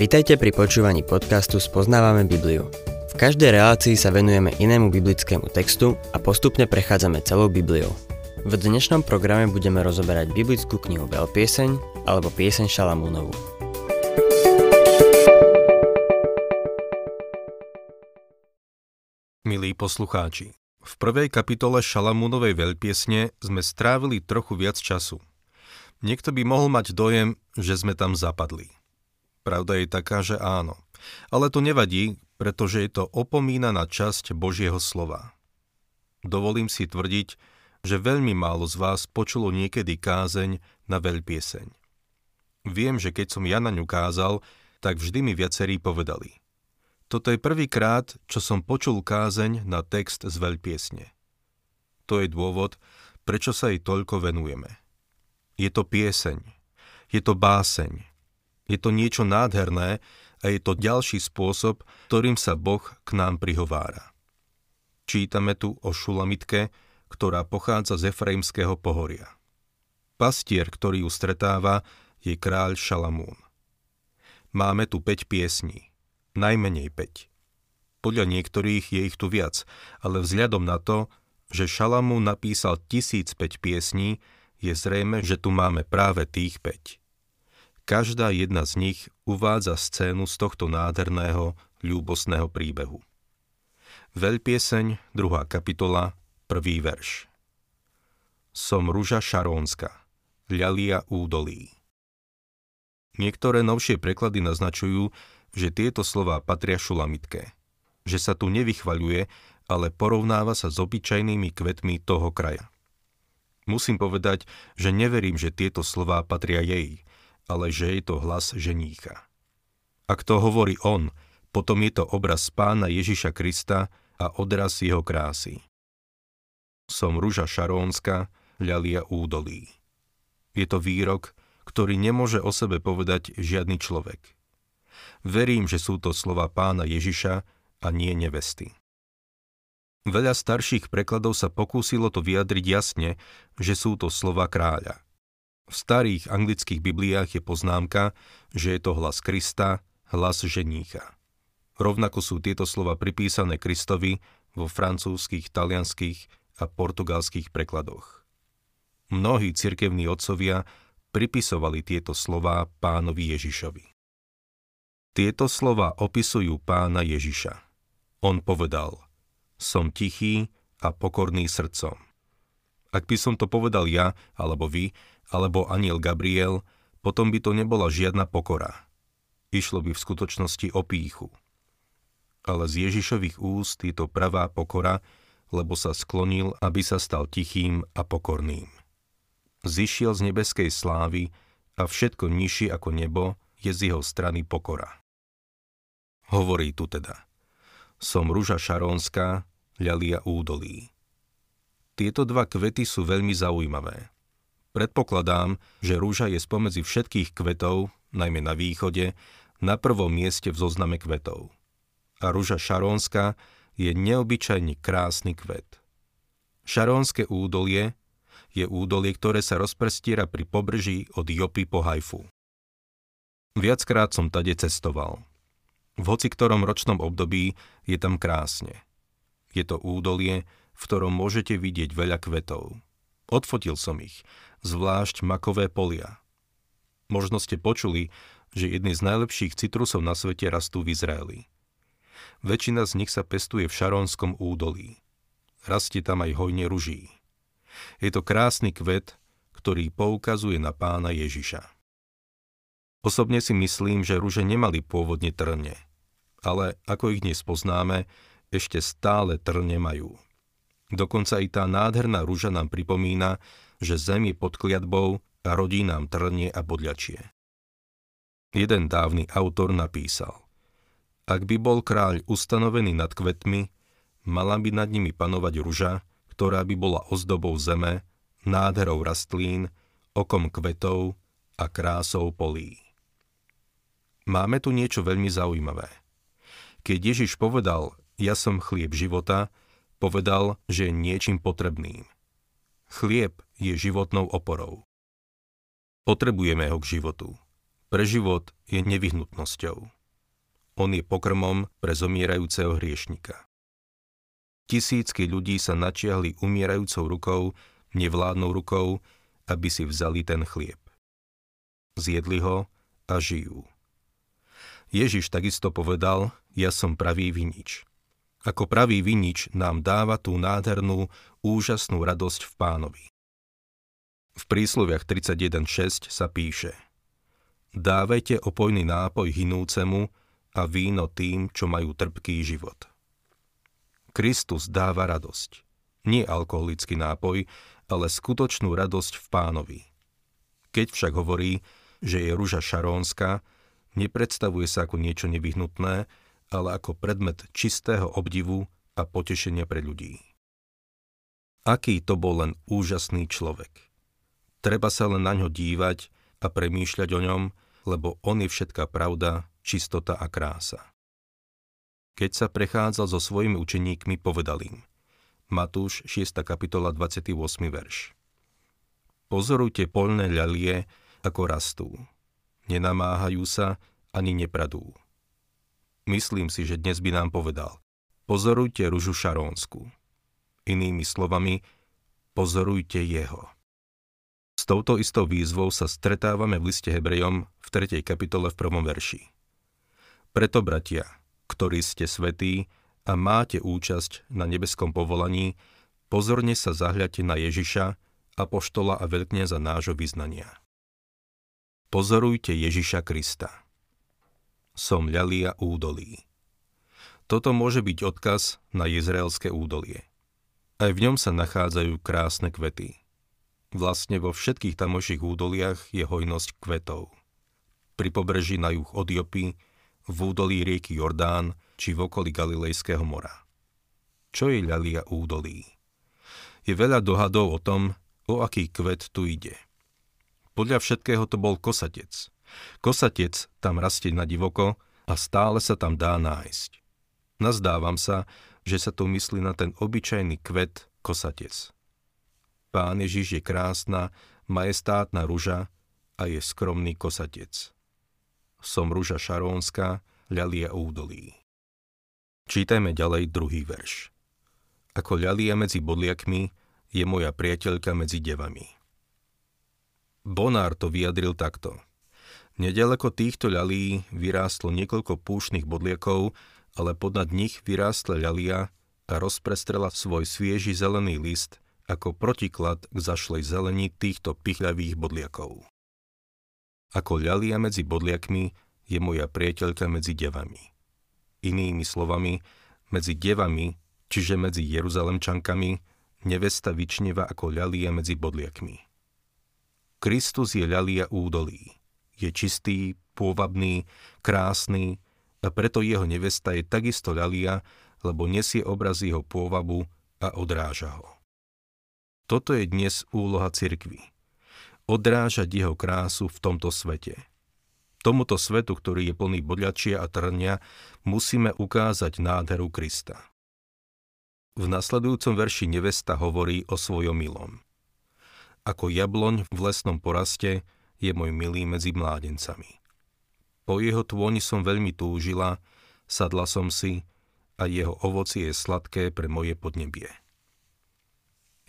Vitajte pri počúvaní podcastu Spoznávame Bibliu. V každej relácii sa venujeme inému biblickému textu a postupne prechádzame celou Bibliou. V dnešnom programe budeme rozoberať biblickú knihu Veľpieseň alebo Pieseň Šalamúnovu. Milí poslucháči, v prvej kapitole Šalamúnovej veľpiesne sme strávili trochu viac času. Niekto by mohol mať dojem, že sme tam zapadli. Pravda je taká, že áno. Ale to nevadí, pretože je to opomínaná časť Božieho slova. Dovolím si tvrdiť, že veľmi málo z vás počulo niekedy kázeň na veľpieseň. Viem, že keď som ja na ňu kázal, tak vždy mi viacerí povedali. Toto je prvýkrát, čo som počul kázeň na text z veľpiesne. To je dôvod, prečo sa jej toľko venujeme. Je to pieseň, je to báseň, je to niečo nádherné a je to ďalší spôsob, ktorým sa Boh k nám prihovára. Čítame tu o Šulamitke, ktorá pochádza z Efraimského pohoria. Pastier, ktorý ju stretáva, je kráľ Šalamún. Máme tu 5 piesní, najmenej 5. Podľa niektorých je ich tu viac, ale vzhľadom na to, že Šalamún napísal 1005 piesní, je zrejme, že tu máme práve tých 5. Každá jedna z nich uvádza scénu z tohto nádherného, ľúbosného príbehu. Veľpieseň, 2. kapitola, 1. verš. Som ruža šarónska, ľalia údolí. Niektoré novšie preklady naznačujú, že tieto slová patria šulamitke, že sa tu nevychvaľuje, ale porovnáva sa s obyčajnými kvetmi toho kraja. Musím povedať, že neverím, že tieto slová patria jej, ale že je to hlas ženícha. Ak to hovorí on, potom je to obraz pána Ježiša Krista a odraz jeho krásy. Som ruža šarónska, ľalia údolí. Je to výrok, ktorý nemôže o sebe povedať žiadny človek. Verím, že sú to slova pána Ježiša a nie nevesty. Veľa starších prekladov sa pokúsilo to vyjadriť jasne, že sú to slova kráľa – v starých anglických bibliách je poznámka, že je to hlas Krista, hlas ženícha. Rovnako sú tieto slova pripísané Kristovi vo francúzskych, talianských a portugalských prekladoch. Mnohí cirkevní otcovia pripisovali tieto slová pánovi Ježišovi. Tieto slova opisujú pána Ježiša. On povedal, som tichý a pokorný srdcom. Ak by som to povedal ja alebo vy, alebo aniel Gabriel, potom by to nebola žiadna pokora. Išlo by v skutočnosti o píchu. Ale z Ježišových úst je to pravá pokora, lebo sa sklonil, aby sa stal tichým a pokorným. Zišiel z nebeskej slávy a všetko nižšie ako nebo je z jeho strany pokora. Hovorí tu teda. Som ruža šarónska, ľalia údolí. Tieto dva kvety sú veľmi zaujímavé. Predpokladám, že rúža je spomedzi všetkých kvetov, najmä na východe, na prvom mieste v zozname kvetov. A rúža šarónska je neobyčajne krásny kvet. Šarónske údolie je údolie, ktoré sa rozprestiera pri pobrží od Jopy po Hajfu. Viackrát som tade cestoval. V hoci ktorom ročnom období je tam krásne. Je to údolie, v ktorom môžete vidieť veľa kvetov. Odfotil som ich zvlášť makové polia. Možno ste počuli, že jedny z najlepších citrusov na svete rastú v Izraeli. Väčšina z nich sa pestuje v Šarónskom údolí. Rastie tam aj hojne ruží. Je to krásny kvet, ktorý poukazuje na pána Ježiša. Osobne si myslím, že ruže nemali pôvodne trne, ale ako ich dnes poznáme, ešte stále trne majú. Dokonca i tá nádherná rúža nám pripomína, že zem je pod kliatbou a rodí nám trnie a bodľačie. Jeden dávny autor napísal Ak by bol kráľ ustanovený nad kvetmi, mala by nad nimi panovať ruža, ktorá by bola ozdobou zeme, nádherou rastlín, okom kvetov a krásou polí. Máme tu niečo veľmi zaujímavé. Keď Ježiš povedal, ja som chlieb života, povedal, že je niečím potrebným – Chlieb je životnou oporou. Potrebujeme ho k životu. Pre život je nevyhnutnosťou. On je pokrmom pre zomierajúceho hriešnika. Tisícky ľudí sa načiahli umierajúcou rukou, nevládnou rukou, aby si vzali ten chlieb. Zjedli ho a žijú. Ježiš takisto povedal, ja som pravý vinič. Ako pravý vinič nám dáva tú nádhernú, úžasnú radosť v pánovi. V prísloviach 31.6 sa píše Dávajte opojný nápoj hinúcemu a víno tým, čo majú trpký život. Kristus dáva radosť. Nie alkoholický nápoj, ale skutočnú radosť v pánovi. Keď však hovorí, že je rúža šarónska, nepredstavuje sa ako niečo nevyhnutné, ale ako predmet čistého obdivu a potešenia pre ľudí. Aký to bol len úžasný človek. Treba sa len na ňo dívať a premýšľať o ňom, lebo on je všetká pravda, čistota a krása. Keď sa prechádzal so svojimi učeníkmi, povedal im Matúš 6. kapitola 28. verš Pozorujte poľné ľalie, ako rastú. Nenamáhajú sa, ani nepradú. Myslím si, že dnes by nám povedal Pozorujte ružu šarónsku. Inými slovami, pozorujte jeho. S touto istou výzvou sa stretávame v liste Hebrejom v 3. kapitole v 1. verši. Preto, bratia, ktorí ste svetí a máte účasť na nebeskom povolaní, pozorne sa zahľate na Ježiša, apoštola a veľkňaza nášho vyznania. Pozorujte Ježiša Krista. Som ľalia údolí. Toto môže byť odkaz na Izraelské údolie. Aj v ňom sa nachádzajú krásne kvety. Vlastne vo všetkých tamoších údoliach je hojnosť kvetov. Pri pobreží na juh od Jopy v údolí rieky Jordán či v okolí Galilejského mora. Čo je ľalia údolí? Je veľa dohadov o tom, o aký kvet tu ide. Podľa všetkého to bol kosatec. Kosatec tam rastie na divoko a stále sa tam dá nájsť. Nazdávam sa, že sa tu myslí na ten obyčajný kvet kosatec. Pán Ježiš je krásna, majestátna ruža a je skromný kosatec som ruža šarónska, ľalia údolí. Čítajme ďalej druhý verš. Ako ľalia medzi bodliakmi je moja priateľka medzi devami. Bonár to vyjadril takto. Nedaleko týchto ľalí vyrástlo niekoľko púšnych bodliakov, ale podnad nich vyrástla ľalia a rozprestrela svoj svieži zelený list ako protiklad k zašlej zelení týchto pichľavých bodliakov. Ako ľalia medzi bodliakmi je moja priateľka medzi devami. Inými slovami, medzi devami, čiže medzi Jeruzalemčankami, nevesta vyčneva ako ľalia medzi bodliakmi. Kristus je ľalia údolí. Je čistý, pôvabný, krásny a preto jeho nevesta je takisto ľalia, lebo nesie obraz jeho pôvabu a odráža ho. Toto je dnes úloha cirkvy odrážať jeho krásu v tomto svete. Tomuto svetu, ktorý je plný bodľačia a trnia, musíme ukázať nádheru Krista. V nasledujúcom verši nevesta hovorí o svojom milom. Ako jabloň v lesnom poraste je môj milý medzi mládencami. Po jeho tôni som veľmi túžila, sadla som si a jeho ovocie je sladké pre moje podnebie.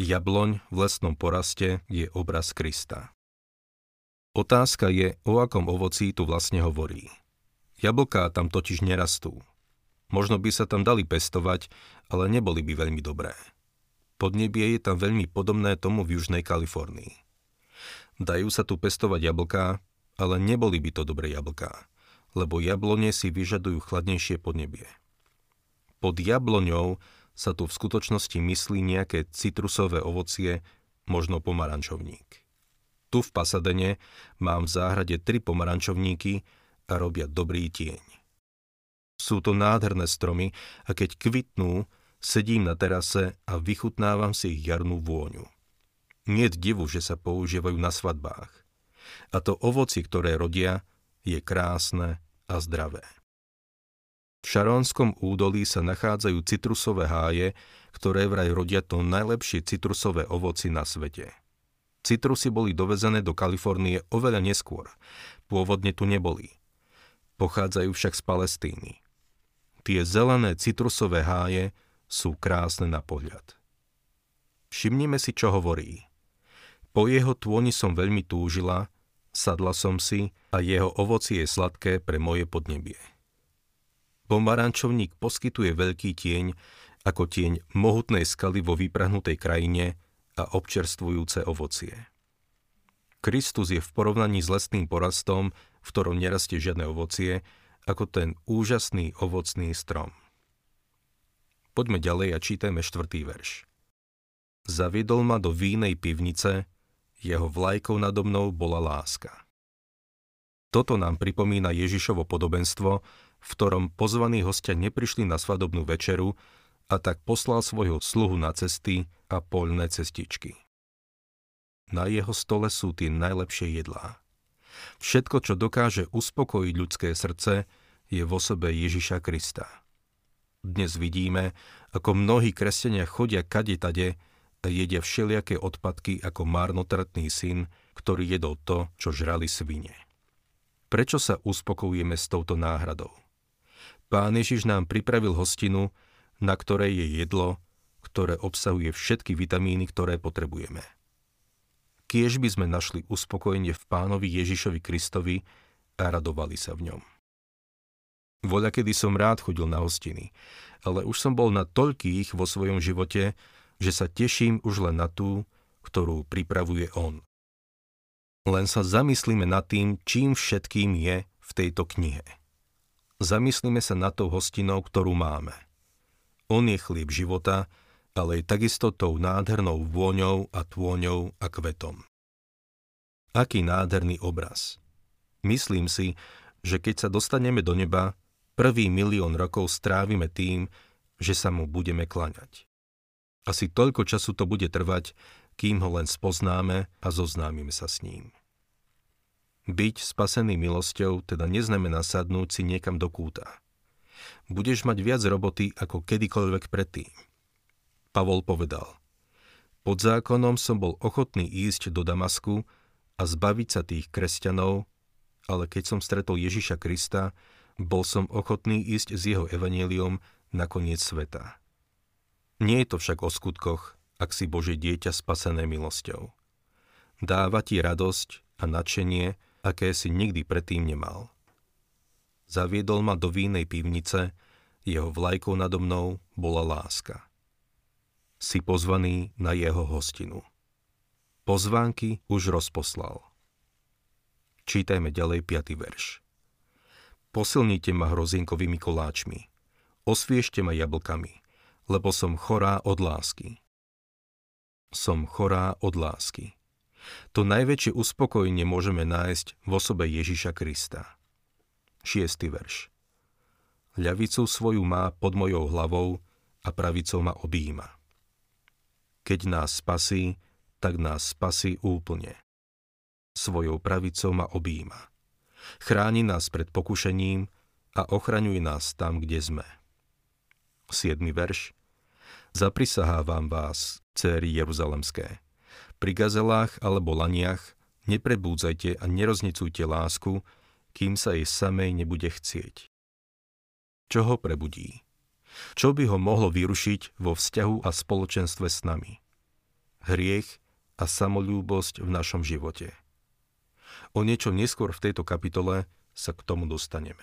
Jabloň v lesnom poraste je obraz Krista. Otázka je, o akom ovocí tu vlastne hovorí. Jablká tam totiž nerastú. Možno by sa tam dali pestovať, ale neboli by veľmi dobré. Podnebie je tam veľmi podobné tomu v Južnej Kalifornii. Dajú sa tu pestovať jablká, ale neboli by to dobré jablká, lebo jablone si vyžadujú chladnejšie podnebie. Pod jabloňou sa tu v skutočnosti myslí nejaké citrusové ovocie, možno pomarančovník. Tu v Pasadene mám v záhrade tri pomarančovníky a robia dobrý tieň. Sú to nádherné stromy a keď kvitnú, sedím na terase a vychutnávam si ich jarnú vôňu. Nie divu, že sa používajú na svadbách. A to ovoci, ktoré rodia, je krásne a zdravé. V Šarónskom údolí sa nachádzajú citrusové háje, ktoré vraj rodia to najlepšie citrusové ovoci na svete. Citrusy boli dovezené do Kalifornie oveľa neskôr. Pôvodne tu neboli. Pochádzajú však z Palestíny. Tie zelené citrusové háje sú krásne na pohľad. Všimnime si, čo hovorí. Po jeho tôni som veľmi túžila, sadla som si a jeho ovocie je sladké pre moje podnebie. Pomarančovník poskytuje veľký tieň, ako tieň mohutnej skaly vo vyprahnutej krajine a občerstvujúce ovocie. Kristus je v porovnaní s lesným porastom, v ktorom nerastie žiadne ovocie, ako ten úžasný ovocný strom. Poďme ďalej a čítajme štvrtý verš. Zaviedol ma do vínej pivnice, jeho vlajkou nado mnou bola láska. Toto nám pripomína Ježišovo podobenstvo, v ktorom pozvaní hostia neprišli na svadobnú večeru a tak poslal svojho sluhu na cesty a poľné cestičky. Na jeho stole sú tie najlepšie jedlá. Všetko, čo dokáže uspokojiť ľudské srdce, je v osobe Ježiša Krista. Dnes vidíme, ako mnohí kresťania chodia kade tade jedia všelijaké odpadky ako marnotratný syn, ktorý jedol to, čo žrali svine. Prečo sa uspokojujeme s touto náhradou? Pán Ježiš nám pripravil hostinu, na ktorej je jedlo, ktoré obsahuje všetky vitamíny, ktoré potrebujeme. Kiež by sme našli uspokojenie v pánovi Ježišovi Kristovi a radovali sa v ňom. Voľa, kedy som rád chodil na hostiny, ale už som bol na toľkých vo svojom živote, že sa teším už len na tú, ktorú pripravuje on. Len sa zamyslíme nad tým, čím všetkým je v tejto knihe. Zamyslíme sa nad tou hostinou, ktorú máme. On je chlieb života, ale je takisto tou nádhernou vôňou a tôňou a kvetom. Aký nádherný obraz. Myslím si, že keď sa dostaneme do neba, prvý milión rokov strávime tým, že sa mu budeme klaňať. Asi toľko času to bude trvať, kým ho len spoznáme a zoznámime sa s ním. Byť spasený milosťou teda neznamená sadnúť si niekam do kúta. Budeš mať viac roboty ako kedykoľvek predtým. Pavol povedal, pod zákonom som bol ochotný ísť do Damasku a zbaviť sa tých kresťanov, ale keď som stretol Ježiša Krista, bol som ochotný ísť s jeho evaníliom na koniec sveta. Nie je to však o skutkoch, ak si Bože dieťa spasené milosťou. Dáva ti radosť a nadšenie, aké si nikdy predtým nemal. Zaviedol ma do vínej pivnice, jeho vlajkou nado mnou bola láska. Si pozvaný na jeho hostinu. Pozvánky už rozposlal. Čítajme ďalej 5. verš. Posilnite ma hrozienkovými koláčmi. Osviežte ma jablkami, lebo som chorá od lásky. Som chorá od lásky. To najväčšie uspokojenie môžeme nájsť v osobe Ježiša Krista. 6. verš. Ľavicu svoju má pod mojou hlavou a pravicou ma objíma. Keď nás spasí, tak nás spasí úplne. Svojou pravicou ma objíma. Chráni nás pred pokušením a ochraňuje nás tam, kde sme. 7. verš. Zaprisahávam vás, céry Jeruzalemské, pri gazelách alebo laniach neprebúdzajte a neroznicujte lásku, kým sa jej samej nebude chcieť. Čo ho prebudí? Čo by ho mohlo vyrušiť vo vzťahu a spoločenstve s nami? Hriech a samolúbosť v našom živote. O niečo neskôr v tejto kapitole sa k tomu dostaneme.